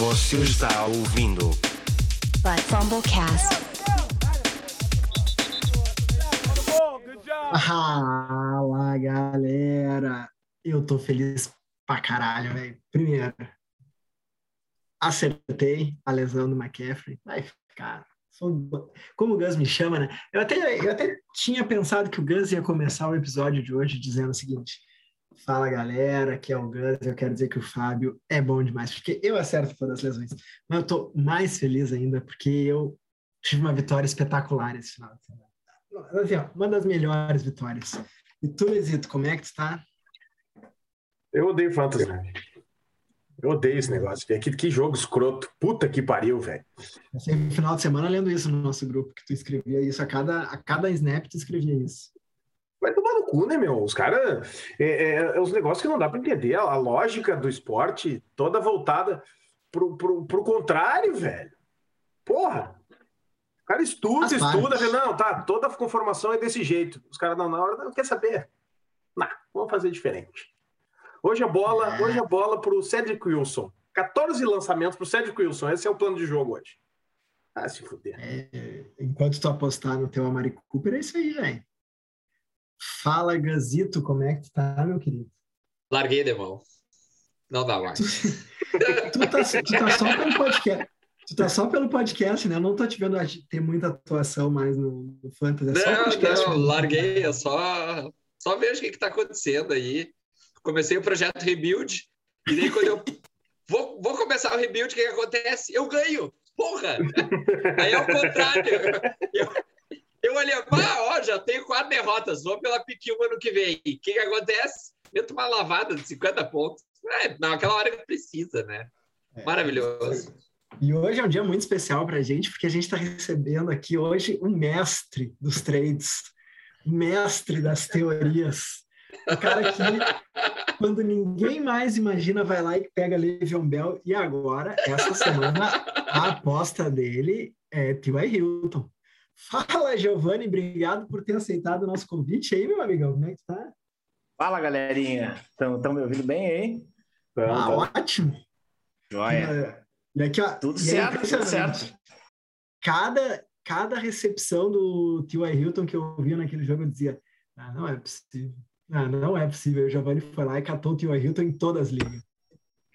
Você está ouvindo But Fumblecast. Fala, galera! Eu tô feliz pra caralho, velho. Primeiro, acertei a lesão do McCaffrey. Vai ficar. Como o Gus me chama, né? Eu até, eu até tinha pensado que o Gus ia começar o episódio de hoje dizendo o seguinte: Fala, galera, aqui é o Gus. Eu quero dizer que o Fábio é bom demais, porque eu acerto todas as lesões. Mas eu tô mais feliz ainda porque eu tive uma vitória espetacular esse final de semana. Assim, ó, uma das melhores vitórias. E tu, Lesito, como é que tu tá? Eu odeio Fantasy, velho. Eu odeio esse negócio. Que, que jogo escroto. Puta que pariu, velho. Passei o final de semana lendo isso no nosso grupo, que tu escrevia isso a cada, a cada snap, tu escrevia isso. Vai tomar no cu, né, meu? Os caras. É, é, é os negócios que não dá pra entender. A, a lógica do esporte toda voltada pro, pro, pro contrário, velho. Porra. O cara estuda, Faz estuda, vê, não, tá, toda a conformação é desse jeito. Os caras não, na hora não quer saber. Não, vamos fazer diferente. Hoje a bola, É. hoje a bola pro Cedric Wilson. 14 lançamentos pro Cedric Wilson. Esse é o plano de jogo hoje. Ah, se fuder. É, enquanto tu apostar no teu Amari Cooper, é isso aí, velho. Fala, Gazito, como é que tu tá, meu querido? Larguei de mão. Não dá mais. Tu tá, tu tá só pelo podcast. Tu tá só pelo podcast, né? Eu não tô te vendo ter muita atuação mais no, no Fantasy. É Não, podcast. não, larguei. Eu só, só vejo o que, que tá acontecendo aí. Comecei o projeto Rebuild, e daí quando eu vou, vou começar o Rebuild, o que, que acontece? Eu ganho! Porra! Aí é o contrário. Eu, eu olhei, ah, ó, já tenho quatro derrotas, vou pela pique ano que vem. O que, que acontece? Meto uma lavada de 50 pontos. É, naquela hora que precisa, né? Maravilhoso. E hoje é um dia muito especial para a gente, porque a gente está recebendo aqui hoje o mestre dos trades, mestre das teorias. O cara que, quando ninguém mais imagina, vai lá e pega Le'Veon Bell. E agora, essa semana, a aposta dele é T.Y. Hilton. Fala, Giovanni, obrigado por ter aceitado o nosso convite aí, meu amigão. Como é que tá? Fala, galerinha. Estão me ouvindo bem aí? Ah, tá. ótimo. Joia. E aqui, ó, Tudo e é certo, tudo impressionante. certo. cada, cada recepção do T.Y. Hilton que eu via naquele jogo, eu dizia: ah, não é possível. Ah, não é possível. O Giovanni foi lá e catou o T.Y. Hilton em todas as ligas.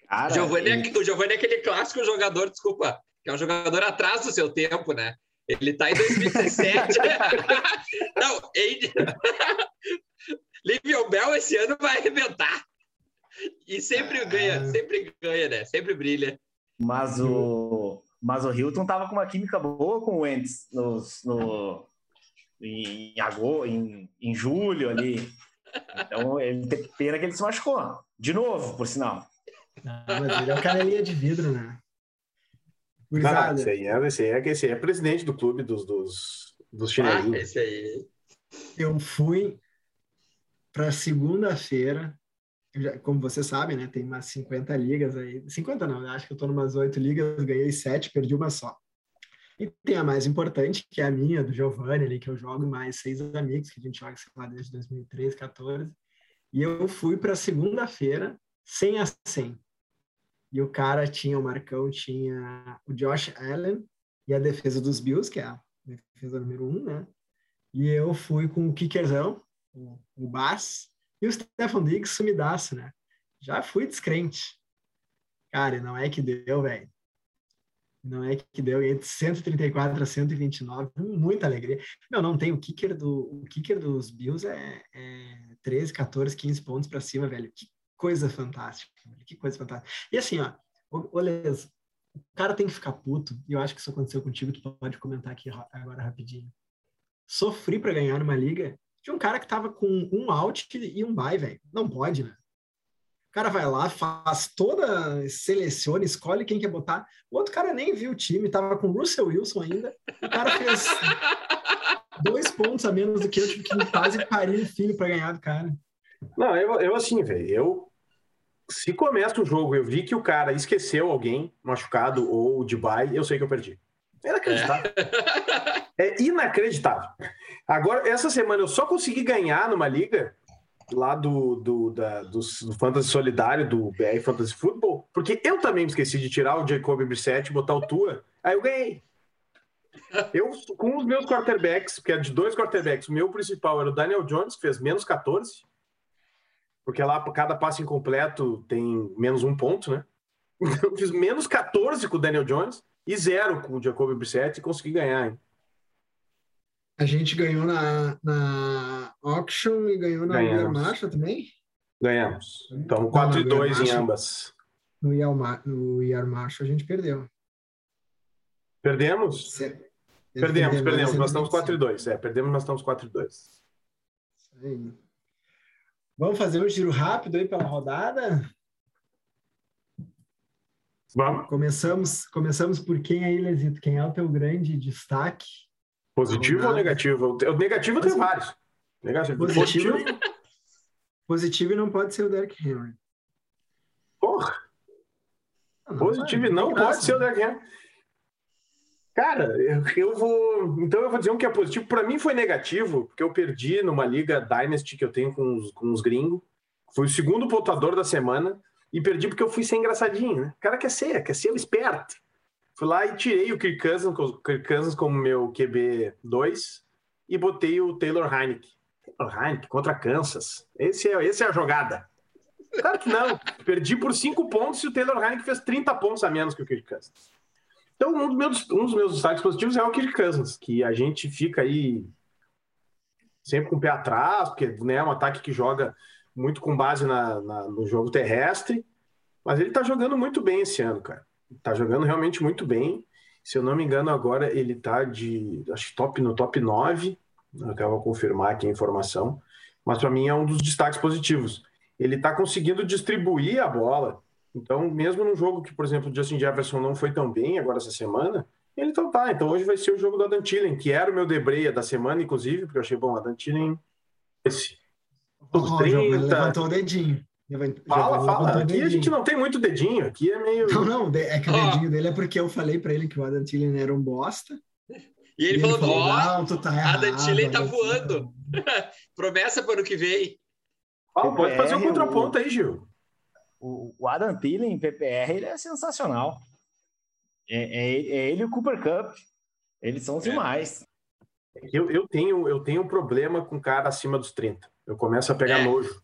Cara, O Giovanni, e- é, o Giovanni é aquele clássico jogador, desculpa, que é um jogador atrás do seu tempo, né? Ele tá em 2017. Não, ele... Livion Bell esse ano vai arrebentar. E sempre ganha, sempre ganha, né? Sempre brilha. mas o mas o Hilton tava com uma química boa com o Wentz nos, no, em, agosto, em, em julho ali. Então, ele tem pena que ele se machucou. De novo, por sinal. Ah, mas ele é um canelinha de vidro, né? Não, Gurizada, esse aí é, esse aí é, esse aí é presidente do clube dos, dos, dos Ah, chinelinhos. esse aí. eu fui para segunda-feira. Como você sabe, né? Tem umas 50 ligas aí. 50 não, eu acho que eu tô numas 8 ligas, ganhei 7, perdi uma só. E tem a mais importante, que é a minha, do Giovanni ali, que eu jogo mais seis amigos, que a gente joga, sei lá, desde 2013, 14. E eu fui para segunda-feira sem a 100. E o cara tinha, o Marcão tinha o Josh Allen e a defesa dos Bills, que é a defesa número um, né? E eu fui com o kickerzão, o, o Bass, e o Stefan Diggs sumidaço, né? Já fui descrente. Cara, e não é que deu, velho. Não é que deu entre 134 a 129, com muita alegria. Não, não tem o kicker do o kicker dos Bills é, é 13, 14, 15 pontos para cima, velho. Que coisa fantástica, que coisa fantástica. E assim, ó, Les, o cara tem que ficar puto, e eu acho que isso aconteceu contigo, tu pode comentar aqui ra- agora rapidinho. Sofri para ganhar numa liga de um cara que tava com um out e um bye, velho. Não pode, né? O cara vai lá, faz toda, seleciona, escolhe quem quer botar. O outro cara nem viu o time, tava com o Russell Wilson ainda. O cara fez dois pontos a menos do que eu, tive que quase parir o filho para ganhar do cara. Não, eu, eu assim, velho, eu. Se começa o jogo eu vi que o cara esqueceu alguém machucado ou de bye, eu sei que eu perdi. É inacreditável. É inacreditável. Agora, essa semana eu só consegui ganhar numa liga lá do, do, da, do, do Fantasy Solidário, do BR Fantasy Football, porque eu também me esqueci de tirar o Jacob Brissett e botar o Tua, aí eu ganhei. Eu, com os meus quarterbacks, que é de dois quarterbacks, o meu principal era o Daniel Jones, que fez menos 14, porque lá cada passe incompleto tem menos um ponto, né? Então, eu fiz menos 14 com o Daniel Jones e zero com o Jacob Brissett e consegui ganhar. Hein? A gente ganhou na, na Auction e ganhou na Marshall também? Ganhamos. Então, Não, 4 e não, 2 em ambas. No Yar, no Yar Marshall a gente perdeu. Perdemos? Cê- Perdemos, perdemos. Nós estamos 4 e 4 2. É, perdemos, nós estamos 4 e 2. Vamos fazer um giro rápido aí pela rodada? Vamos. Começamos, começamos por quem aí, Lesito? Quem é o teu grande destaque? Positivo ou negativo? O negativo tem vários. Negativo. Positivo, Positivo. positivo não pode ser o Derrick Henry. Porra. Não, Positivo não graça. pode ser o Derrick Henry. Cara, eu, vou. Então eu vou dizer um que é positivo. Para mim foi negativo, porque eu perdi numa liga Dynasty que eu tenho com os, com os gringos. Fui o segundo pontuador da semana e perdi porque eu fui ser engraçadinho, né? O cara quer ser, quer ser esperto. Fui lá e tirei o Kirk Cousins, o Kirk Cousins como meu QB2 e botei o Taylor Heineke. Taylor Heineke contra Kansas. Esse é, esse é a jogada. Claro que não. Perdi por cinco pontos e o Taylor Heineke fez 30 pontos a menos que o Kirk Cousins. Então, um dos meus, um dos meus destaques positivos é o Kirk Cousins, que a gente fica aí sempre com o pé atrás, porque né, é um ataque que joga muito com base na, na- no jogo terrestre, mas ele tá jogando muito bem esse ano, cara. Tá jogando realmente muito bem. Se eu não me engano, agora ele tá de, acho top no top 9, eu até vou confirmar aqui a informação, mas para mim é um dos destaques positivos. Ele tá conseguindo distribuir a bola, então, mesmo num jogo que, por exemplo, o Justin Jefferson não foi tão bem agora essa semana, ele então tá. Então hoje vai ser o jogo do Adam Thielen, que era o meu debreia da semana, inclusive, porque eu achei bom, Adam Thielen, esse. Os o Giovanni 30. levantou o dedinho. Fala, fala. Aqui a gente não tem muito dedinho, aqui é meio. Não, não, é que o Ó. dedinho dele é porque eu falei pra ele que o Adam Thielen era um bosta. E ele E falou, ó, tu tá errado. Adam Thielen tá voando. Promessa para o que vem. Fala, pode fazer um PPR, contraponto aí, Gil. O, o Adam Thielen em PPR ele é sensacional. É, é- é ele e o Cooper Cup. Eles são demais. Eu, eu, tenho, eu tenho um problema com cara acima dos 30. Eu começo a pegar É. nojo.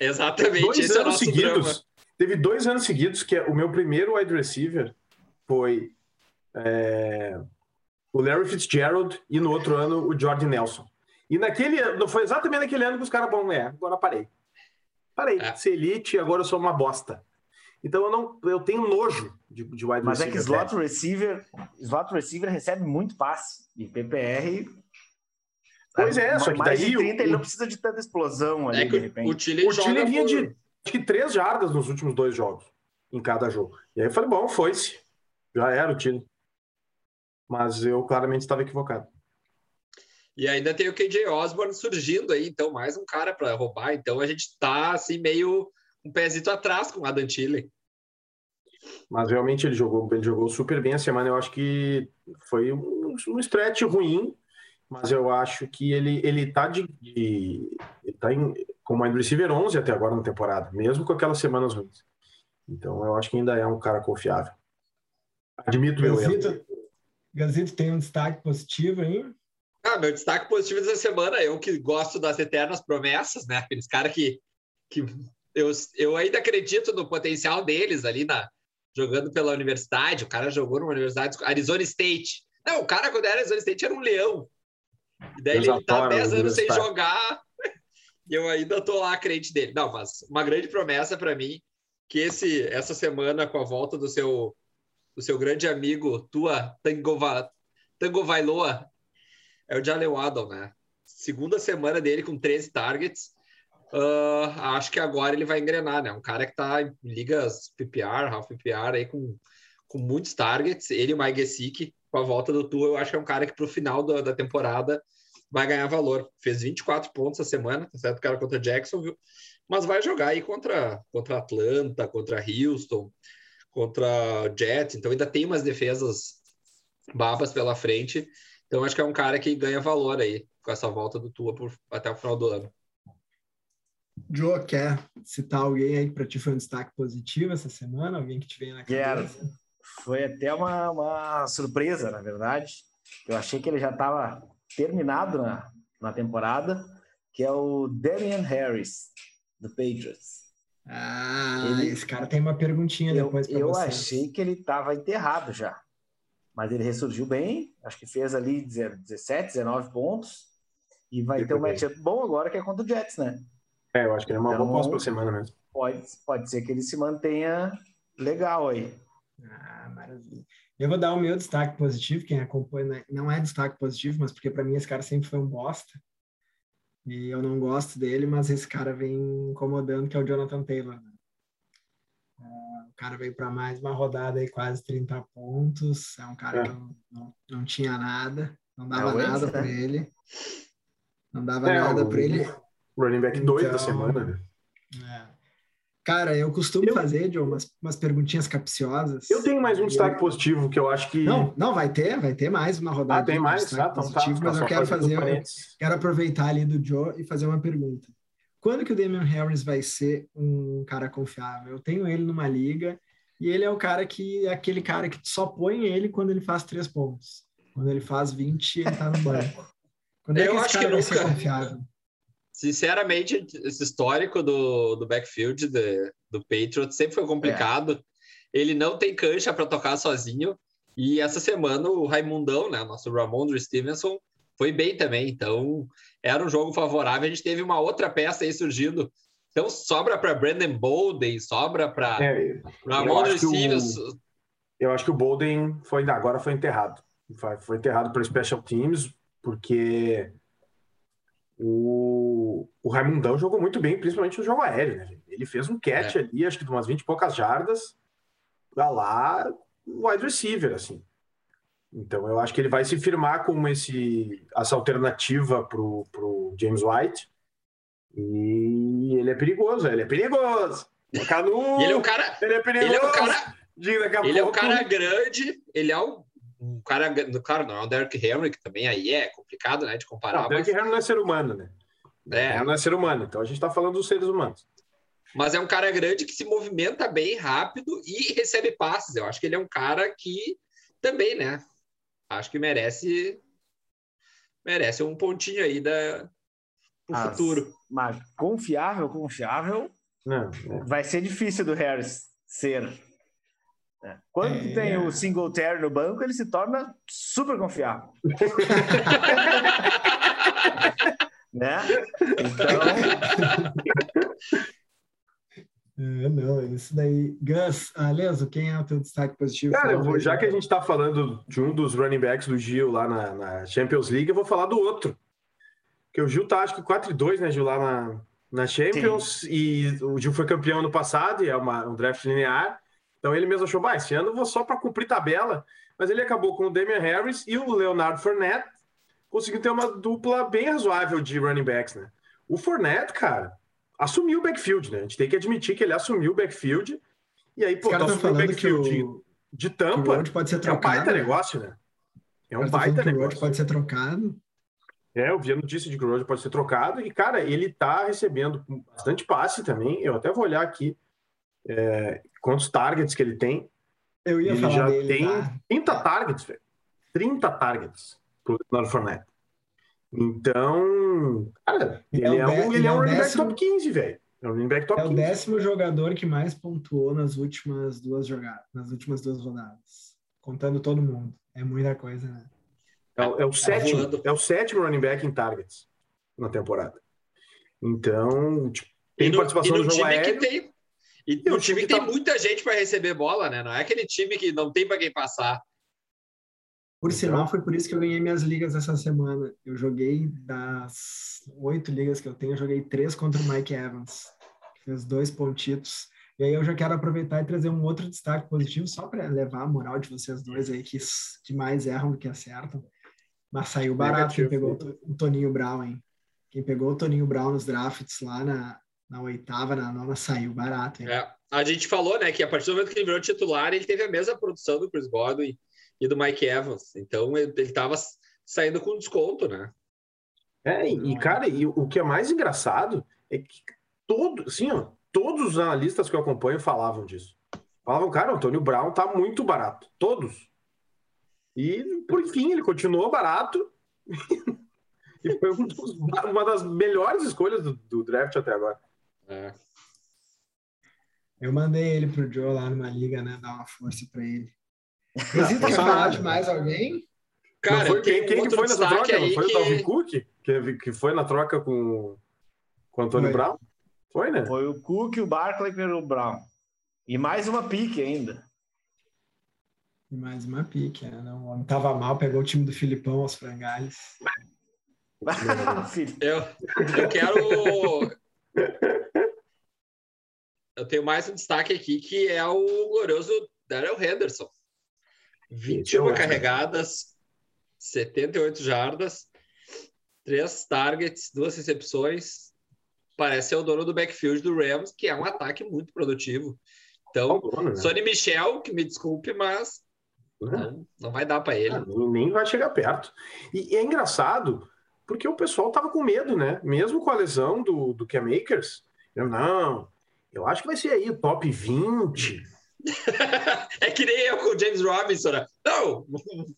Exatamente, dois esse é anos seguidos. drama. Teve dois anos seguidos que o meu primeiro wide receiver foi é, o Larry Fitzgerald e no outro ano o Jordan Nelson. E naquele ano, foi exatamente naquele ano que os caras vão é, agora parei. Parei. É. Ser elite, agora eu sou uma bosta. Então eu não, eu tenho nojo de, de wide Mas é receiver. que slot receiver, slot receiver recebe muito passe. E PPR. Pois é, só que mais daí de 30 o- ele não precisa de tanta explosão ali, É de o repente. O Chile vinha por- de acho que três jardas nos últimos dois jogos, em cada jogo. E aí eu falei, bom, foi-se. Já era o Chile. Mas eu claramente estava equivocado. E ainda tem o KJ Osborne surgindo aí, então mais um cara para roubar. Então a gente tá assim meio um pezito atrás com o Adam Thielen. Mas realmente ele jogou, ele jogou super bem a semana. Eu acho que foi um, um stretch ruim, mas eu acho que ele, ele tá de. de ele tá em, como wide receiver 11 até agora na temporada, mesmo com aquelas semanas ruins. Então eu acho que ainda é um cara confiável. Admito meu erro. Gazito, Gazito tem um destaque positivo aí. Ah, meu destaque positivo dessa semana, eu que gosto das eternas promessas, né? Aqueles caras que, que eu, eu ainda acredito no potencial deles ali na jogando pela universidade. O cara jogou numa universidade, Arizona State. Não, o cara quando era Arizona State era um leão. E daí ele tá adoram 10 anos sem jogar e eu ainda tô lá crente dele. Não, mas uma grande promessa para mim que esse essa semana com a volta do seu do seu grande amigo Tua Tangova, Tangovailoa é o Jalen Waddle, né? Segunda semana dele com 13 targets. Ah, acho que agora ele vai engrenar, né? Um cara que tá em ligas PPR, half PPR aí com, com muitos targets. Ele e o Mike Gesicki, com a volta do Tua, eu acho que é um cara que pro final da, da temporada vai ganhar valor. Fez 24 pontos a semana, tá certo? O cara contra Jacksonville, mas vai jogar aí contra, contra Atlanta, contra Houston, contra Jets. Então ainda tem umas defesas babas pela frente. Então acho que é um cara que ganha valor aí com essa volta do Tua por, até o final do ano. Joe, quer citar alguém aí para ti foi um destaque positivo essa semana? Alguém que te venha na Quero. cabeça? Foi até uma, uma surpresa, na verdade. Eu achei que ele já estava terminado na, na temporada, que é o Damian Harris, do Patriots. Ah, Ele- esse cara tem uma perguntinha Eu, depois para eu você. achei que ele estava enterrado já. Mas ele ressurgiu bem, acho que fez ali 17, 19 pontos. E vai ter um matchup bom agora que é contra o Jets, né? É, eu acho que ele é uma Então- boa próxima semana mesmo. Pode, pode ser que ele se mantenha legal aí. Ah, maravilha. Eu vou dar o meu destaque positivo, quem acompanha, né, não é destaque positivo, mas porque para mim esse cara sempre foi um bosta. E eu não gosto dele, mas esse cara vem incomodando, que é o Jonathan Taylor. né? O cara veio para mais uma rodada aí, quase 30 pontos. É um cara É. que eu não, não tinha nada, não É dava Wentz, nada né? para ele. Não dava É, nada para ele. Running back 2 da Então- semana, né? É. Cara, eu costumo Eu- fazer, John, umas, umas perguntinhas capciosas. Eu tenho mais um destaque eu- positivo que eu acho que. Não, não, vai ter, vai ter mais uma rodada. ah, tem mais? Ah, então tá. positivo, mas só eu quero fazer, eu quero aproveitar ali do Joe e fazer uma pergunta. Quando que o Damian Harris vai ser um cara confiável? Eu tenho ele numa liga e ele é o cara que é aquele cara que só põe ele quando ele faz três pontos. Quando ele faz 20, ele tá no banco. Quando é Eu que esse acho que vai ser confiável? Sinceramente, esse histórico do, do backfield de- do Patriots sempre foi complicado. Ele não tem cancha para tocar sozinho. E essa semana o Raimundão, né, nosso Ramondre Stevenson, foi bem também. Então, era um jogo favorável. A gente teve uma outra peça aí surgindo. Então, sobra para Brandon Bolden, sobra para É, o- Stevenson. eu acho que o Bolden foi, agora foi enterrado. Foi, foi enterrado para Special Teams, porque o, o Raimundão jogou muito bem, principalmente no jogo aéreo. Né? Ele fez um catch É. ali, acho que de umas 20 e poucas jardas, lá, wide receiver, assim. Então eu acho que ele vai se firmar como esse, essa alternativa pro, pro James White. E ele é perigoso, ele é perigoso. O Canu, ele é um cara, ele é perigoso. ele é um cara, Diga daqui a ele é um cara grande, ele é um, um cara, claro, não é o Derrick Henry, que também aí é complicado, né, de comparar, Não, mas, Derrick Henry não é ser humano, né? É. Não é ser humano. Então a gente tá falando dos seres humanos. mas é um cara grande que se movimenta bem rápido e recebe passes. Eu acho que ele é um cara que também, né? Acho que merece merece um pontinho aí da pro As- futuro. Mas confiável, confiável, Não, né? vai ser difícil do Harris ser. É. Quando É. tem o Singletary no banco, ele se torna super confiável. né? Então, É, não, isso daí. Gus, ah, Leso, quem é o teu destaque positivo? Cara, vou- já que a gente tá falando de um dos running backs do Gil lá na, na Champions League, eu vou falar do outro. Que o Gil tá, acho que 4 e 2, né, Gil, lá na, na Champions. E o Gil foi campeão ano passado, e é uma- um draft linear. Então ele mesmo achou, bah, esse ano eu vou só para cumprir tabela. Mas ele acabou com o Damian Harris e o Leonardo Fournette. Conseguiu ter uma dupla bem razoável de running backs, né? O Fournette, cara, assumiu o backfield, né? A gente tem que admitir que ele assumiu o backfield. E aí, pô, tá assumindo o que o, backfield de tampa. Pode ser É um trocado. baita negócio, né? É um baita negócio. pode ser trocado. É, eu vi a notícia de que o Roger pode ser trocado. E, cara, ele tá recebendo bastante passe também. Eu até vou olhar aqui é, quantos targets que ele tem. Eu ia Ele falar já dele. tem tá? 30 targets, velho. 30 targets pro Leonardo Fournette. Então, cara, Ele ele é é, o um, ele ele é é um o running back décimo- top 15, velho. É um running back top É o 15. décimo jogador que mais pontuou nas últimas duas jogadas, nas últimas duas rodadas. Contando todo mundo. É muita coisa, né? É, o- é o sétimo, voando. é o sétimo running back em targets na temporada. Então, tipo, E tem no, participação e no no jogo time aéreo. que tem e E no o time time que tem tá- muita gente para receber bola, né? Não é aquele time que não tem para quem passar. Por Então- sinal, foi por isso que eu ganhei minhas ligas essa semana. Eu joguei das oito ligas que eu tenho, eu joguei três contra o Mike Evans. que Fez dois pontitos. E aí eu já quero aproveitar e trazer um outro destaque positivo, só para levar a moral de vocês dois aí, que, que mais erram do que acertam. Mas saiu barato quem Negativo. pegou o To- o Toninho Brown, hein? Quem pegou o Toninho Brown nos drafts lá na, na oitava, na nona, saiu barato, hein? É, a gente falou, né, que a partir do momento que ele virou titular, ele teve a mesma produção do Chris Godwin e do Mike Evans. Então ele estava saindo com desconto, né? É, e, cara, e o que é mais engraçado é que todo, assim, ó, todos os analistas que eu acompanho falavam disso. Falavam, cara, o Antônio Brown tá muito barato. Todos. E, por fim, ele continuou barato. e foi um dos- uma das melhores escolhas do, do draft até agora. É. Eu mandei ele pro Joe lá numa liga, né? Dar uma força pra ele. Existe foi quer falar de mais alguém? Cara, Não foi, quem, quem que foi nessa troca? Não foi o que- Dalvin Cook? Que, que foi na troca com, com o Antônio Foi. Brown? Foi, né? Foi o Cook, o Barkley pelo Brown. E mais uma pique ainda. E mais uma pique, né? Não, o homem tava mal, pegou o time do Filipão aos frangalhos. Eu, eu quero. Eu tenho mais um destaque aqui que é o glorioso Daryl Henderson. 21 ótimo. carregadas, 78 jardas, 3 targets, 2 recepções. Parece ser o dono do backfield do Rams, que é um ataque muito produtivo. Então, Dono, né? Sonny Michel, que me desculpe, mas não, não vai dar para ele. Ah, nem vai chegar perto. E, e é engraçado, porque o pessoal tava com medo, né? Mesmo com a lesão do, do Cam Akers. Eu, não, eu acho que vai ser aí o top 20. É que nem eu com o James Robinson. né? Não,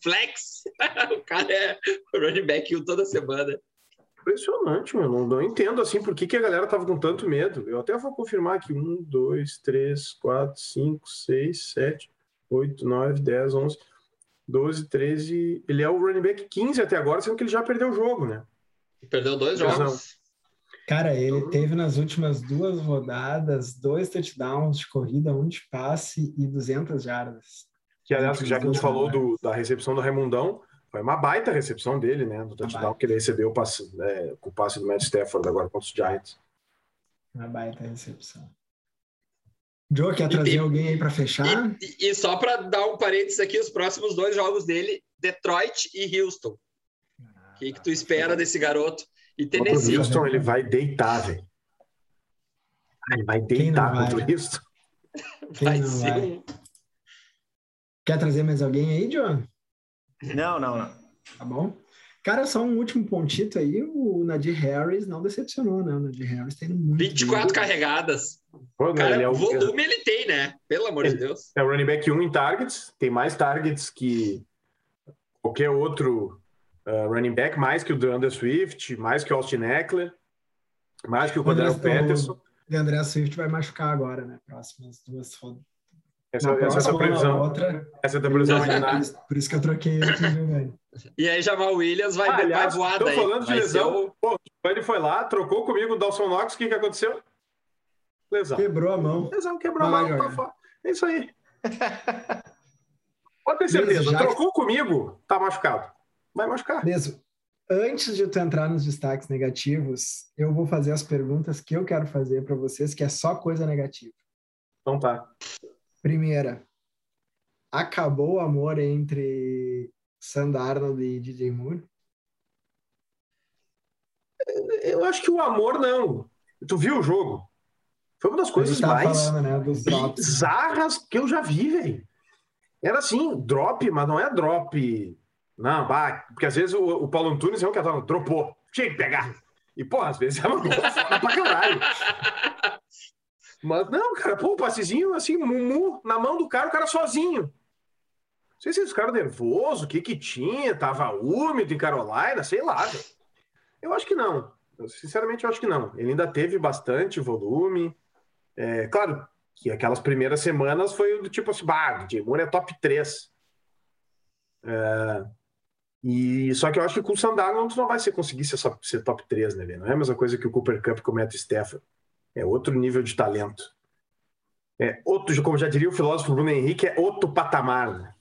flex. o cara é running back toda semana. Impressionante, meu. Não, não entendo assim por que, que a galera tava com tanto medo. Eu até vou confirmar aqui: 1, 2, 3, 4, 5, 6, 7, 8, 9, 10, 11, 12, 13. Ele é o running back 15 até agora, sendo que ele já perdeu o jogo, né? Perdeu dois jogos. Cara, ele teve nas últimas duas rodadas dois touchdowns de corrida, um de passe e 200 jardas. Que, aliás, já que a gente falou do- da recepção do Raimundão, foi uma baita recepção dele, né? Do touchdown que ele recebeu passe, né, com o passe do Matt Stafford agora contra os Giants. Uma baita recepção. Joe, quer E trazer tem- alguém aí para fechar? E, e só para dar um parênteses aqui, os próximos dois jogos dele, Detroit e Houston. O que, que tu espera desse garoto? E Contra o Tennessee. Houston, ele vai deitar, velho. Ele vai Quem deitar não vai, contra o né? Houston. Quem Vai não ser vai? Quer trazer mais alguém aí, John? Não, não, não. Tá bom? Cara, só um último pontito aí, o Nadir Harris não decepcionou, né? O Nadir Harris tem muito 24 bem. carregadas. Pô, né, Cara, ele é o, volume ele tem, né? Pelo amor de Ele- Deus. é o running back 1 em targets, tem mais targets que qualquer outro uh, running back, mais que o DeAndre Swift, mais que o Austin Eckler, mais que o Cordell André- Peterson. O André Swift vai machucar agora, né? Próximas duas rodadas. Essa, Na essa é a previsão. outra. Essa é a previsão Por isso, por isso que eu troquei ele o Giovanni. E aí, Jamal Williams vai, Ah, vai aliás, voar tô daí. falando de Vai lesão. o- Pô, ele foi lá, trocou comigo o Dawson Knox, o que, que aconteceu? Lesão. Quebrou a mão. Lesão, quebrou a Vai mão, tá fora. É isso aí. Pode ter certeza, trocou comigo, tá machucado. Vai machucar. Mesmo. Antes de tu entrar nos destaques negativos, eu vou fazer as perguntas que eu quero fazer para vocês, que é só coisa negativa. Então tá. Primeira, acabou o amor entre Sam Darnold e DJ Moore? Eu acho que o amor não. Tu viu o jogo? Foi uma das coisas mais falando, né, bizarras que eu já vi, velho. Era assim, drop, mas não é drop. Não, bah, porque às vezes o, o Paulo Antunes é um que tava, dropou. Tinha que pegar. E, pô, às vezes era uma fora pra caralho. Mas não, cara, pô, um passezinho assim, mumu, na mão do cara, o cara sozinho. Não sei se esse cara nervoso, o que que tinha, tava úmido em Carolina, sei lá. Eu acho que não. Eu, sinceramente, eu acho que não. Ele ainda teve bastante volume. É, claro que aquelas primeiras semanas foi do tipo assim, bah, DJ Moore é top 3. É, e, só que eu acho que com o Sandarno tu não vai conseguir ser, ser top 3, né? Não é a mesma coisa que o Cooper Cup com o Matt Stafford. É outro nível de talento. É outro, como já diria o filósofo Bruno Henrique, é outro patamar, né?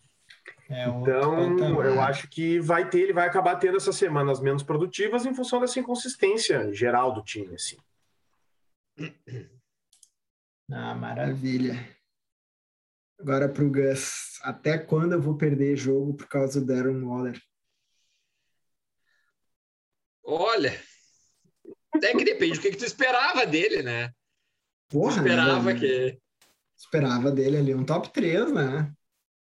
É Então, patamar. eu acho que vai ter, ele vai acabar tendo essas semanas menos produtivas em função dessa inconsistência geral do time, assim. Ah, maravilha. Agora pro Gus. Até quando eu vou perder jogo por causa do Darren Waller? Olha, até que depende do que, que tu esperava dele, né? Porra, esperava né? que. Esperava dele ali um top 3, né?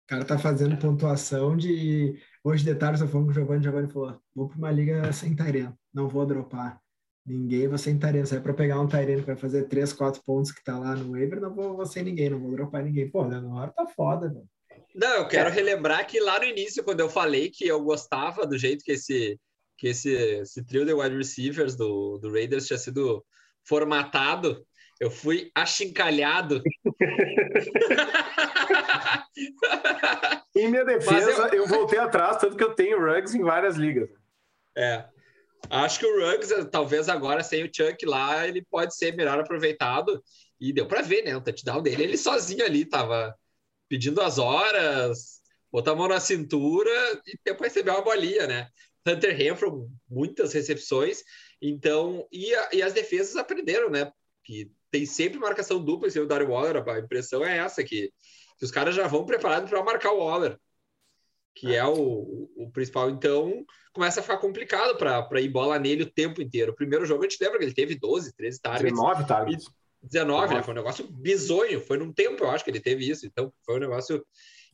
O cara tá fazendo pontuação de. Hoje de tarde eu falando com o Giovanni, o Giovanni falou: vou pra uma liga sem Tyrene, não vou dropar. Ninguém vou sem Tyrene. Se é pra pegar um Tyrene que vai fazer 3, 4 pontos que tá lá no waiver, não vou, vou sem ninguém, não vou dropar ninguém. Pô, Leonor tá foda, velho. Não, eu quero relembrar que lá no início, quando eu falei que eu gostava do jeito que esse, que esse, esse trio de wide receivers do, do Raiders tinha sido formatado, eu fui achincalhado. Em minha defesa, eu- eu... voltei atrás, tanto que eu tenho Ruggs em várias ligas. É. Acho que o Ruggs, talvez agora sem o Chuck lá, ele pode ser melhor aproveitado. E deu para ver, né? O touchdown dele, ele sozinho ali tava pedindo as horas, botar a mão na cintura e depois receber uma bolinha, né? Hunter Renfro, muitas recepções. Então, e, a- e as defesas aprenderam, né? Que tem sempre marcação dupla em cima do Darren Waller. A impressão é essa, que, que os caras já vão preparados para marcar o Waller, que é o, o- principal. Então, começa a ficar complicado para ir bola nele o tempo inteiro. O primeiro jogo a gente lembra que ele teve 12, 13 targets, 19 targets. 19, né? Foi um negócio bizonho. Foi num tempo, eu acho que ele teve isso. Então, foi um negócio.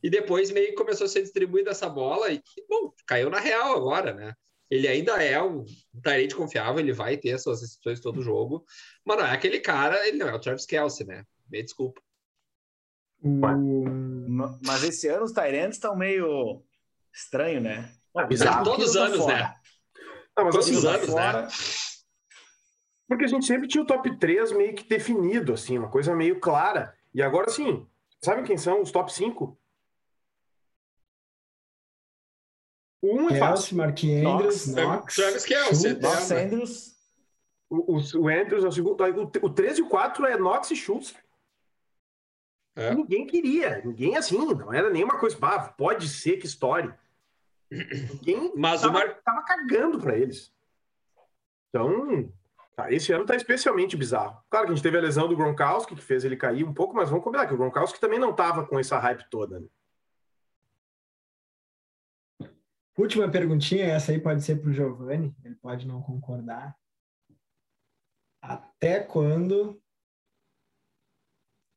E depois meio que começou a ser distribuída essa bola e, bom, caiu na real agora, né? Ele ainda é um tarente confiável, ele vai ter suas recepções todo jogo, mas não é aquele cara, ele não é o Travis Kelsey, né? Me desculpa. Ma- Mas esse ano os Tyrants estão meio estranho, né? Ah, bizarro. Todos os Tá anos, né? Não, mas Todos assim, os anos, fora. né? porque a gente sempre tinha o top 3 meio que definido, assim, uma coisa meio clara. E agora sim, sabe quem são os top 5? O 1 é fácil. Kelsey, Mark Andrews, Knox, Knox, Travis Kelce. Knox É, Andrews. O, o, o Andrews é o segundo. O, o 13 e o 4 é Knox e Schultz. É. Ninguém queria. Ninguém assim. Não era nenhuma coisa. Ah, pode ser que história. Ninguém Mas o tava, Mar- tava cagando pra eles. Então, tá, esse ano tá especialmente bizarro. Claro que a gente teve a lesão do Gronkowski, que fez ele cair um pouco, mas vamos combinar que o Gronkowski também não tava com essa hype toda. Né? Última perguntinha, essa aí pode ser para o Giovanni, ele pode não concordar. Até quando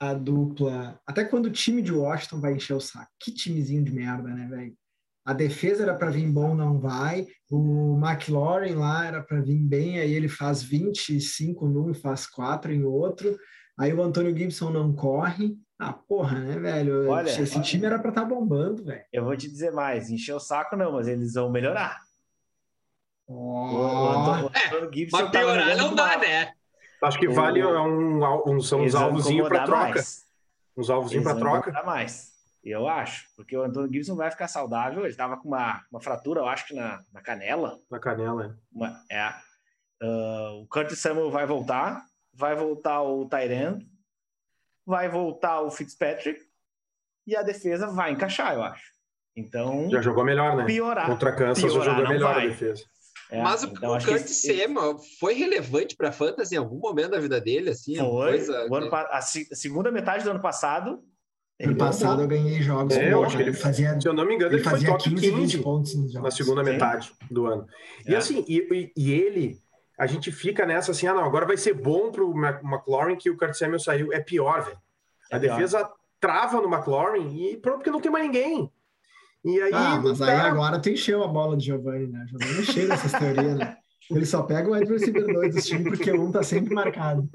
a dupla. Até quando o time de Washington vai encher o saco? Que timezinho de merda, né, velho? A defesa era para vir bom, não vai. O McLaurin lá era para vir bem, aí ele faz 25 num e faz 4 em outro. Aí o Antônio Gibson não corre. Ah, porra, né, velho? Olha, Esse olha. time era para estar bombando, velho. Eu vou te dizer mais, encher o saco não, mas eles vão melhorar. O, o. Antônio- o Antônio Gibson Mas tava piorar não dá, mal. né? Acho que vale um, um, são uns alvozinhos para troca. mais. Uns alvozinhos para troca. mais. Eu acho, porque o Antônio Gibson vai ficar saudável. Ele tava com uma, uma fratura, eu acho que na, na canela. Na canela. né? Uma- é. Ah, o Curtis Samuel vai voltar. Vai voltar o Tyrant. Vai voltar o Fitzpatrick. E a defesa vai encaixar, eu acho. Então, Já jogou melhor, né? piorar. Contra Kansas já Piorar jogou melhor vai. a defesa. É, Mas o, então o acho que Samuel foi relevante para fantasy em algum momento da vida dele, assim? Foi. Coisa o ano a, se- a segunda metade do ano passado. ele Ano passado eu ganhei jogos. É, eu ele, acho que ele- fazia, Se eu não me engano, ele ele, foi fazia top 15, 20 15 pontos nos jogos. na segunda Sim. metade do ano. E É. assim, e, e- e ele, a gente fica nessa assim, ah não, agora vai ser bom pro Mac- McLaurin que o Curtis Samuel saiu. É pior, velho. A É pior. defesa trava no McLaurin e pronto, porque não tem mais ninguém. E aí, Ah, mas o aí agora tu encheu a bola do Giovanni, né? O Giovanni é cheio dessas teorias, né? Ele só pega o wide receiver 2 dos times porque um tá sempre marcado.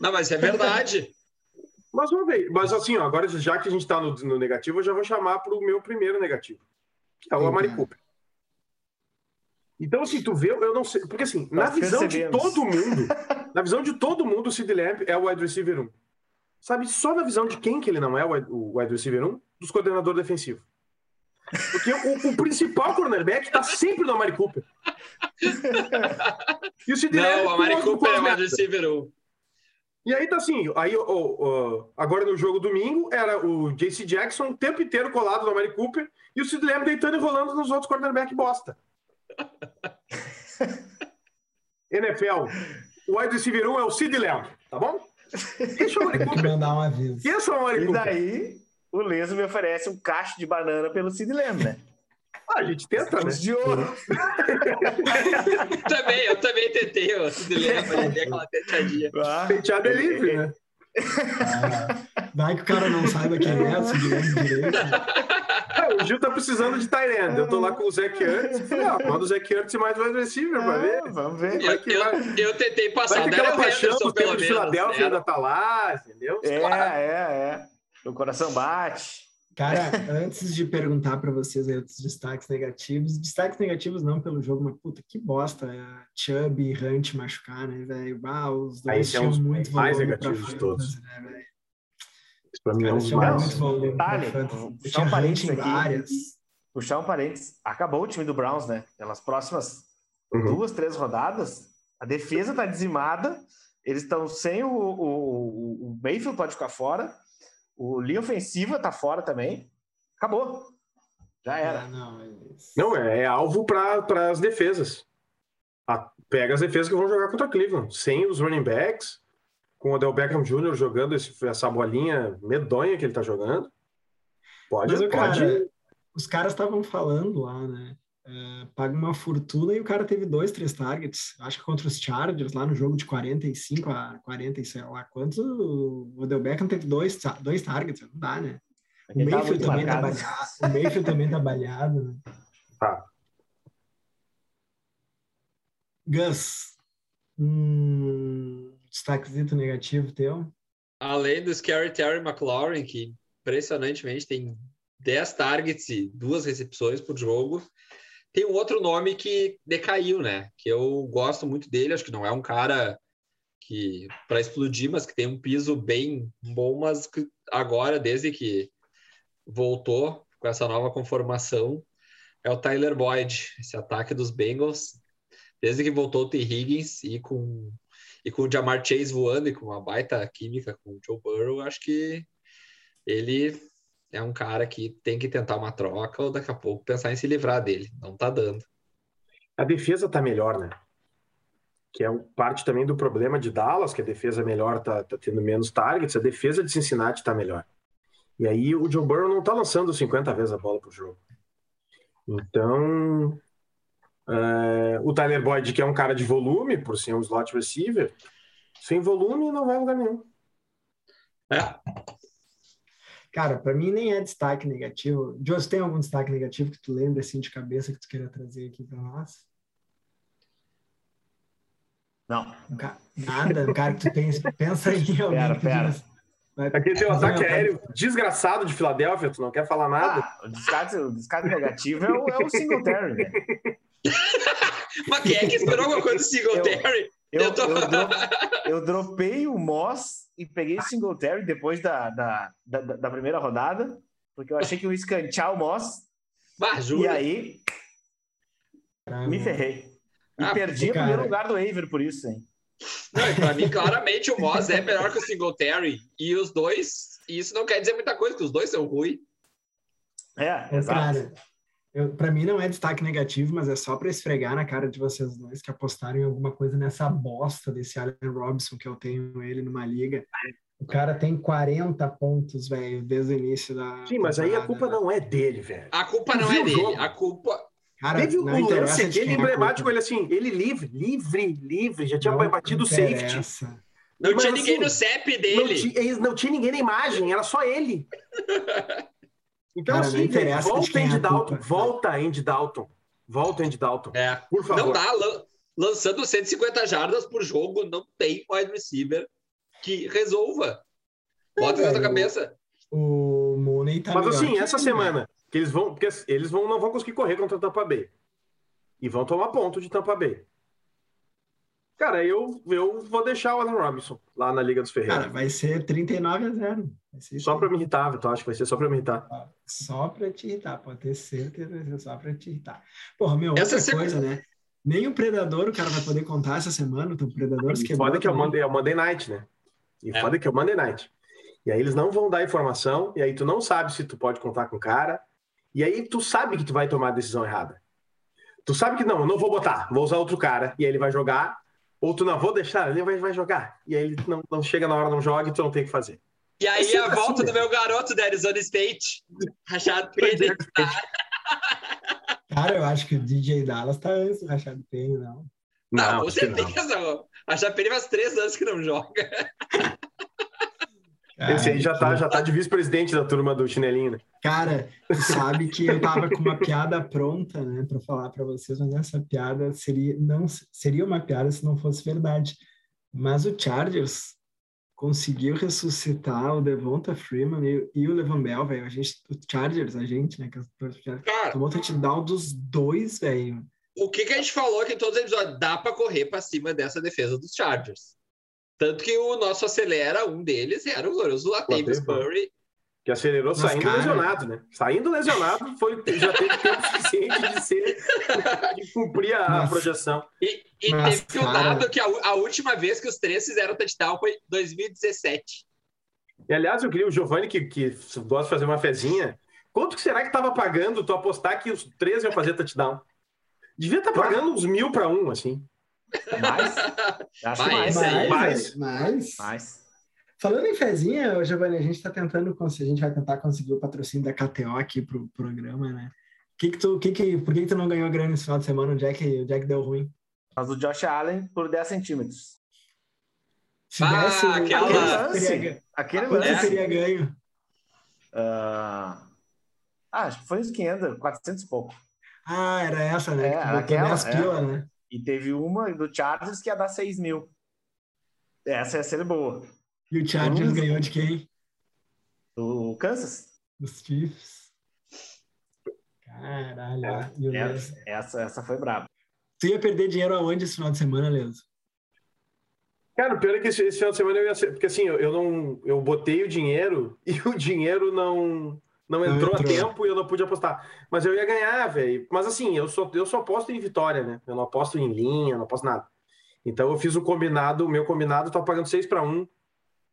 Não, mas é verdade. Mas vamos ver. Mas assim, ó, agora já que a gente tá no, no negativo, eu já vou chamar pro meu primeiro negativo, que é o. Amari Cooper. Então, assim, tu vê, eu não sei. Porque, assim, na Nós visão de percebemos. todo mundo, na visão de todo mundo, o Sid Lamb é o wide receiver 1. Sabe, só na visão de quem que ele não é o wide- receiver 1? Dos coordenadores defensivos. Porque o, o principal cornerback tá sempre no Amari Cooper. E o Sid Não, o Amari Cooper é o wide receiver 1. E aí tá assim, aí ó, ó, agora no jogo domingo era o JC Jackson o tempo inteiro colado no Amari Cooper e o Sid Lamb deitando e rolando nos outros cornerback bosta. NFL, o wide receiver 1 é o Sid Lamb, tá bom? Deixa o Tem que mandar um aviso. É o Amari E daí, o Leso me oferece um cacho de banana pelo Sid Lamb, né? Ah, a gente tenta, né? De ouro. Também, eu também tentei, o Sid Lamb, ele deu aquela tentadinha. Ah, Penteado é livre, né? Ah, vai que o cara não saiba quem é, o Sid Lamb direito. É, o Gil tá precisando de Tyrande. Eu tô lá com o Zach Ertz. Falei, ó, manda o Ertz e mais wide receiver pra ver. É, vamos ver. Eu, que vai. eu, eu tentei passar. Vai que o aquela paixão do pelo tempo de. Filadélfia né? ainda tá lá, entendeu? É, é, é. O coração bate. Cara, antes de perguntar para vocês aí outros destaques negativos, destaques negativos não pelo jogo, mas puta, que bosta, é, Chubb e Hunt machucar, né, velho? Ah, os dois é tinham um dos muito mais negativos de todos. fantasy, Né, pra mim é um dos mais. Detalhe, puxar um parênteses aqui. várias. Puxar um parênteses. Acabou o time do Browns, né? Pelas próximas Uhum. duas, três rodadas, a defesa tá dizimada. Eles estão sem o, o, o- Mayfield pode ficar fora. O linha ofensiva tá fora também. Acabou. Já era. É, não, eles- Não, é, é alvo para as defesas. A- pega as defesas que vão jogar contra Cleveland. Sem os running backs, com o Odell Beckham Jr. jogando esse- essa bolinha medonha que ele tá jogando. Pode, Mas, o pode. cara, os caras estavam falando lá, né? é, paga uma fortuna e o cara teve dois, três targets. Acho que contra os Chargers, lá no jogo de 45 a 40 e sei lá quantos, o Odell Beckham teve dois, dois targets. Não dá, né? O Ele tá Mayfield, tá balhado, o Mayfield também tá balhado, né? Tá. Gus, um destaquezito negativo teu? Além do Scary Terry McLaurin, que impressionantemente tem 10 targets e duas recepções por jogo, tem um outro nome que decaiu, né? Que eu gosto muito dele, acho que não é um cara que para explodir, mas que tem um piso bem bom, mas que agora, desde que voltou com essa nova conformação, é o Tyler Boyd, esse ataque dos Bengals, desde que voltou o T. Higgins e com e com o Jamar Chase voando e com uma baita química com o Joe Burrow, acho que ele é um cara que tem que tentar uma troca ou daqui a pouco pensar em se livrar dele. Não tá dando. A defesa tá melhor, né? Que é parte também do problema de Dallas, que a defesa melhor tá, tá tendo menos targets, a defesa de Cincinnati tá melhor. E aí o Joe Burrow não tá lançando 50 vezes a bola pro jogo. Então, é, o Tyler Boyd, que é um cara de volume, por ser um slot receiver, sem volume não vai a lugar nenhum. É, Cara, para mim nem é destaque negativo. Joss, tem algum destaque negativo que tu lembra assim de cabeça que tu queira trazer aqui para nós? Não. Nada, um cara que tu pensa, pensa em alguém Pera, pera. vai- Aquele teu ataque aéreo desgraçado de Filadélfia, tu não quer falar nada? Ah, o descarte, o descarte negativo é o, é o Singletary, né? mas quem é que esperou alguma coisa do Singletary? Eu, Eu tô- eu, dro- eu dropei o Moss e peguei o Singletary depois da, da, da, da primeira rodada, porque eu achei que eu ia escantear o Moss, Bah, e aí caramba. me ferrei. E Ah, perdi o primeiro lugar do Aver por isso, hein? Não, pra mim, claramente, o Moss é melhor que o Singletary. E os dois, e isso não quer dizer muita coisa, que os dois são ruins. É, Ô, exato. Para mim não é destaque negativo, mas é só para esfregar na cara de vocês dois que apostaram em alguma coisa nessa bosta desse Allen Robinson que eu tenho ele numa liga. O cara tem 40 pontos, velho, desde o início da. Sim, mas aí a culpa né? não é dele, velho. A culpa não viu é dele. jogo? A culpa. Cara, Teve não interessa lance de aquele quem é emblemático, ele assim, ele livre, livre, livre, já tinha Não batido o safety. Não Mas, tinha ninguém assim, no CEP Não, dele. ti- não tinha ninguém na imagem, era só ele. Então, Cara, assim, velho, volta é Andy Dalton, volta Andy Dalton, volta Andy Dalton, É. por favor. Não dá. lan- Lançando 150 jardas por jogo, não tem wide receiver que resolva. Bota isso na cabeça. O Mooney tá Mas assim, que essa ele, semana, que eles vão, porque eles vão, não vão conseguir correr contra o Tampa Bay. E vão tomar ponto de Tampa Bay. Cara, eu, eu vou deixar o Alan Robinson lá na Liga dos Cara, Ferreiros. vai ser 39 a 0. Vai ser Só pra me irritar, Vitor. Acho que vai ser só pra me irritar. aí. Só pra te irritar, pode ter certeza, vai ser só pra te irritar. Porra, meu, Essa outra semana- coisa, né? Nem o Predador o cara vai poder contar essa semana, então Predadores E que foda que é o Monday, é o Monday Night, né? E É. foda que é o Monday Night. E aí eles não vão dar informação, e aí tu não sabe se tu pode contar com o cara, e aí tu sabe que tu vai tomar a decisão errada. Tu sabe que não, eu não vou botar, vou usar outro cara, e aí ele vai jogar, ou tu não, vou deixar, ele vai, vai jogar. E aí ele não, não chega na hora, não joga, e tu não tem o que fazer. E aí sempre a volta assim, do meu garoto da Arizona State. Rachado Penny. Cara, eu acho que o DJ Dallas tá antes do Rachado Penny, não. Não, com que não. certeza. O Rachado Penny faz três anos que não joga. Esse aí já tá, já tá de vice-presidente da turma do chinelinho, né? Cara, tu sabe que eu tava com uma piada pronta, né, para falar para vocês, mas essa piada seria não seria uma piada se não fosse verdade. Mas o Chargers conseguiu ressuscitar o Devonta Freeman e, e o Levan Bell, velho. A gente, o Chargers, a gente, né, que é Cara, tomou touchdown dos dois, velho. o que, que a gente falou aqui em todos os episódios? Dá pra correr pra cima dessa defesa dos Chargers. Tanto que o nosso acelera, um deles, era o glorioso Latavius. Murray. Que acelerou Mas, saindo cara- lesionado, né? Saindo lesionado, foi, já teve tempo suficiente de ser de cumprir a, projeção. E, e Mas, teve um cara- dado que a, a última vez que os três fizeram touchdown foi em 2017. E aliás, eu queria o Giovanni, que, que gosta de fazer uma fezinha. Quanto que será que estava pagando tu apostar que os três iam fazer touchdown? Devia estar pagando uns mil para um, assim. Mais? Acho que Mais, mais. mais. mas, Mais. falando em fezinha, Giovanni, a gente está tentando conseguir, a gente vai tentar conseguir o patrocínio da KTO aqui pro programa, né? Que que tu, que que, por que, que tu não ganhou grana esse final de semana? O Jack, o Jack deu ruim. Mas o Josh Allen por 10 centímetros. Se Ah, desse, o- aquela- quanto lance. Aquele lance. teria ganho? Ah, ah, acho que foi uns 500, 400 e pouco. Ah, era essa, né? É, que aquela, 10 é. pila, né? E teve uma do Chargers que ia dar 6 mil. Essa ia ser boa. E o Chargers ganhou de quem? O Kansas? Dos Chiefs. Caralho. É, E o Leso? Essa, essa, essa foi braba. Tu ia perder dinheiro aonde esse final de semana, Leso? Cara, o pior é que esse, esse final de semana eu ia ser. Porque assim, eu, eu não. Eu botei o dinheiro e o dinheiro não. Não Não entrou, a entrou. tempo e eu não pude apostar. Mas eu ia ganhar, velho. Mas assim, eu só, eu só aposto em vitória, né? Eu não aposto em linha, não aposto nada. Então eu fiz o combinado, o meu combinado tava pagando 6 para 1,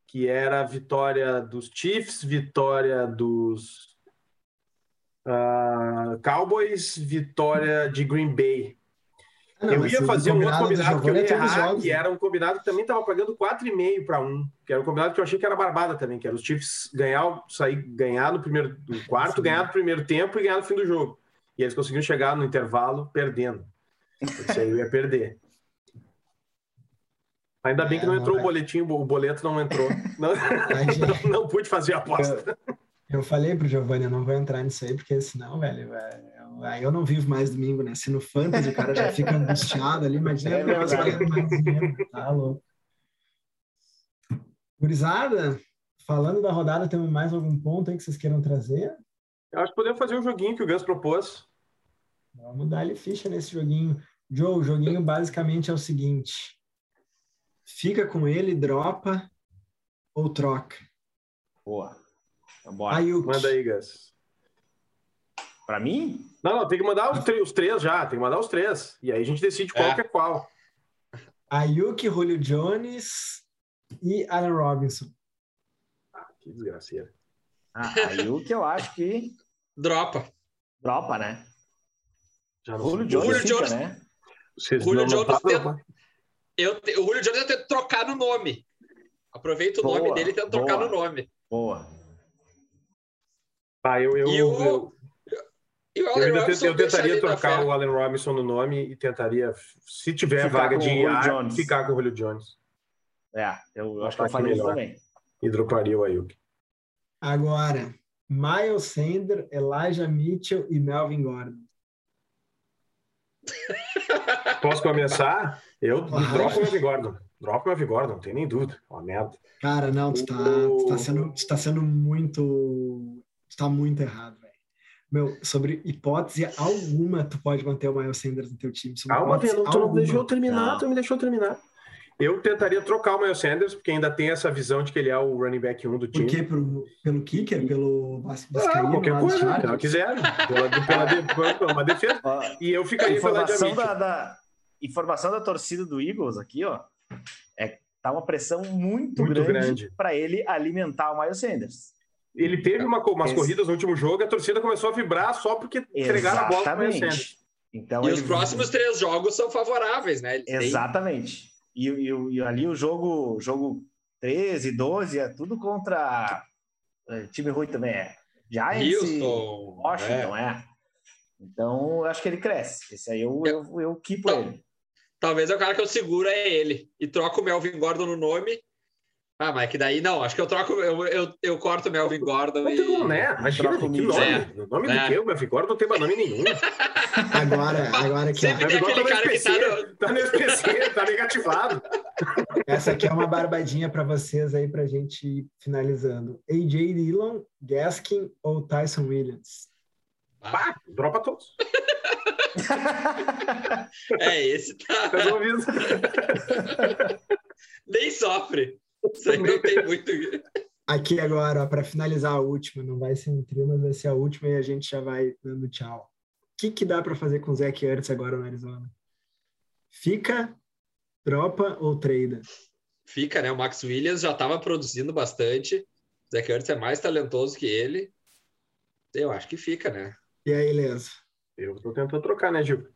que era vitória dos Chiefs, vitória dos ah, Cowboys, vitória de Green Bay. Não, eu ia fazer um outro combinado do combinado que eu ia é errar, jogos, que né? era um combinado que também estava pagando 4,5 para 1, que era um combinado que eu achei que era barbada também, que era os Chiefs ganhar, sair, ganhar no primeiro no quarto, Sim. ganhar no primeiro tempo e ganhar no fim do jogo. E eles conseguiram chegar no intervalo perdendo. Isso aí eu ia perder. Ainda bem que É, não não entrou vai. o boletim, o boleto não entrou. Não, não, não pude fazer a aposta. Eu falei pro Giovanni, eu não vou entrar nisso aí, porque senão, velho, velho, eu- aí eu não vivo mais domingo, né? Se no Fantasy o cara já fica angustiado ali, imagina É mais dinheiro, tá louco. Gurizada, falando da rodada, temos mais algum ponto aí que vocês queiram trazer? Eu acho que podemos fazer o joguinho que o Gus propôs. Vamos dar-lhe ficha nesse joguinho. Joe, o joguinho basicamente é o seguinte: fica com ele, dropa ou troca. Boa. Então, bora. Ayuk, Manda aí, Gus. Pra mim? Não, não, tem que mandar os, três- os três já, tem que mandar os três. E aí a gente decide qual É. que é qual. Ayuk, Julio Jones e Allen Robinson. Que desgraceira. Ah, eu acho que Dropa. dropa, né? Já Julio. Jones Julio fica, Jones- né? Vocês Julio Jones tem- Eu, te- o Julio Jones eu tento trocar no nome. Aproveita o Boa, nome dele e tenta trocar no nome. Boa. Ah, eu, eu, E o- eu, eu Robinson eu tentaria trocar o Allen Robinson no nome e tentaria, se tiver Ficar vaga de IA, Jones. ficar com o Julio Jones. É, eu, eu acho que eu falei isso melhor. também. E droparia o Ayuk. Agora, Miles Sander, Elijah Mitchell e Melvin Gordon. Posso começar? Eu dropo o Melvin Gordon. Dropo o Melvin Gordon, não tem nem dúvida. Uma merda. Cara, não, tu tá, tu tá sendo, tu tá sendo muito. Tu tá muito errado. Meu, sobre hipótese alguma, tu pode manter o Miles Sanders no teu time. Sobre Calma, hipótese velho, tu não alguma. deixou eu terminar, Não. tu me deixou terminar. Eu tentaria trocar o Miles Sanders, porque ainda tem essa visão de que ele é o running back 1 do Por time. quê? Pelo, pelo kicker? Pelo Vas- Ah, Vascaíno? qualquer coisa, ela quiser. Pela, pela, uma defesa. Ó, E eu ficaria pela informação da, da- informação da torcida do Eagles aqui, ó, é tá uma pressão muito, Muito grande, grande. para ele alimentar o Miles Sanders. Ele teve uma, umas Esse- corridas no último jogo, a torcida começou a vibrar só porque entregaram a bola para. Então E ele- os próximos três jogos são favoráveis, né? Têm- Exatamente. E, e- e ali o jogo, jogo 13, 12, é tudo contra é, time ruim também é. Giants e Houston. Washington, é. é. Então, eu acho que ele cresce. Esse aí eu, eu, eu keepo Não. ele. Talvez é o cara que eu seguro é ele. E troco o Melvin Gordon no nome Ah, mas que daí não, acho que eu troco, eu, eu, eu corto o Melvin Gordon Não e. tem como, né? Imagina, Troca o que nome. É. O nome É. do quê? O Melvin Gordon não tem mais nome nenhum. Agora, agora aqui, Sempre tem aquele Gordon cara que tá no. tá no SPC, tá negativado. essa aqui é uma barbadinha para vocês aí pra gente ir finalizando. AJ Dillon, Gaskin ou Tyson Williams? Pá, dropa todos. É, esse tá. Resolvido. Nem sofre. Isso aí não tem muito. Aqui agora, para finalizar a última, não vai ser um trio, mas vai ser a última e a gente já vai dando tchau. O que, que dá para fazer com o Zach Ertz agora no Arizona? Fica, dropa ou treina? Fica, né? O Max Williams já estava produzindo bastante. O Zach Ertz é mais talentoso que ele. Eu acho que fica, né? E aí, Leso? Eu tô tentando trocar, né, Gil?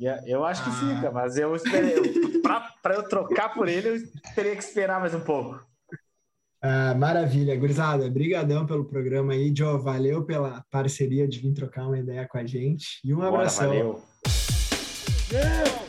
Yeah, Eu acho que Ah. fica, mas eu esperei. pra eu trocar por ele, eu teria que esperar mais um pouco. Ah, maravilha, gurizada. Brigadão pelo programa aí, Joe. Valeu pela parceria de vir trocar uma ideia com a gente. E um Bora, abração. valeu. Yeah!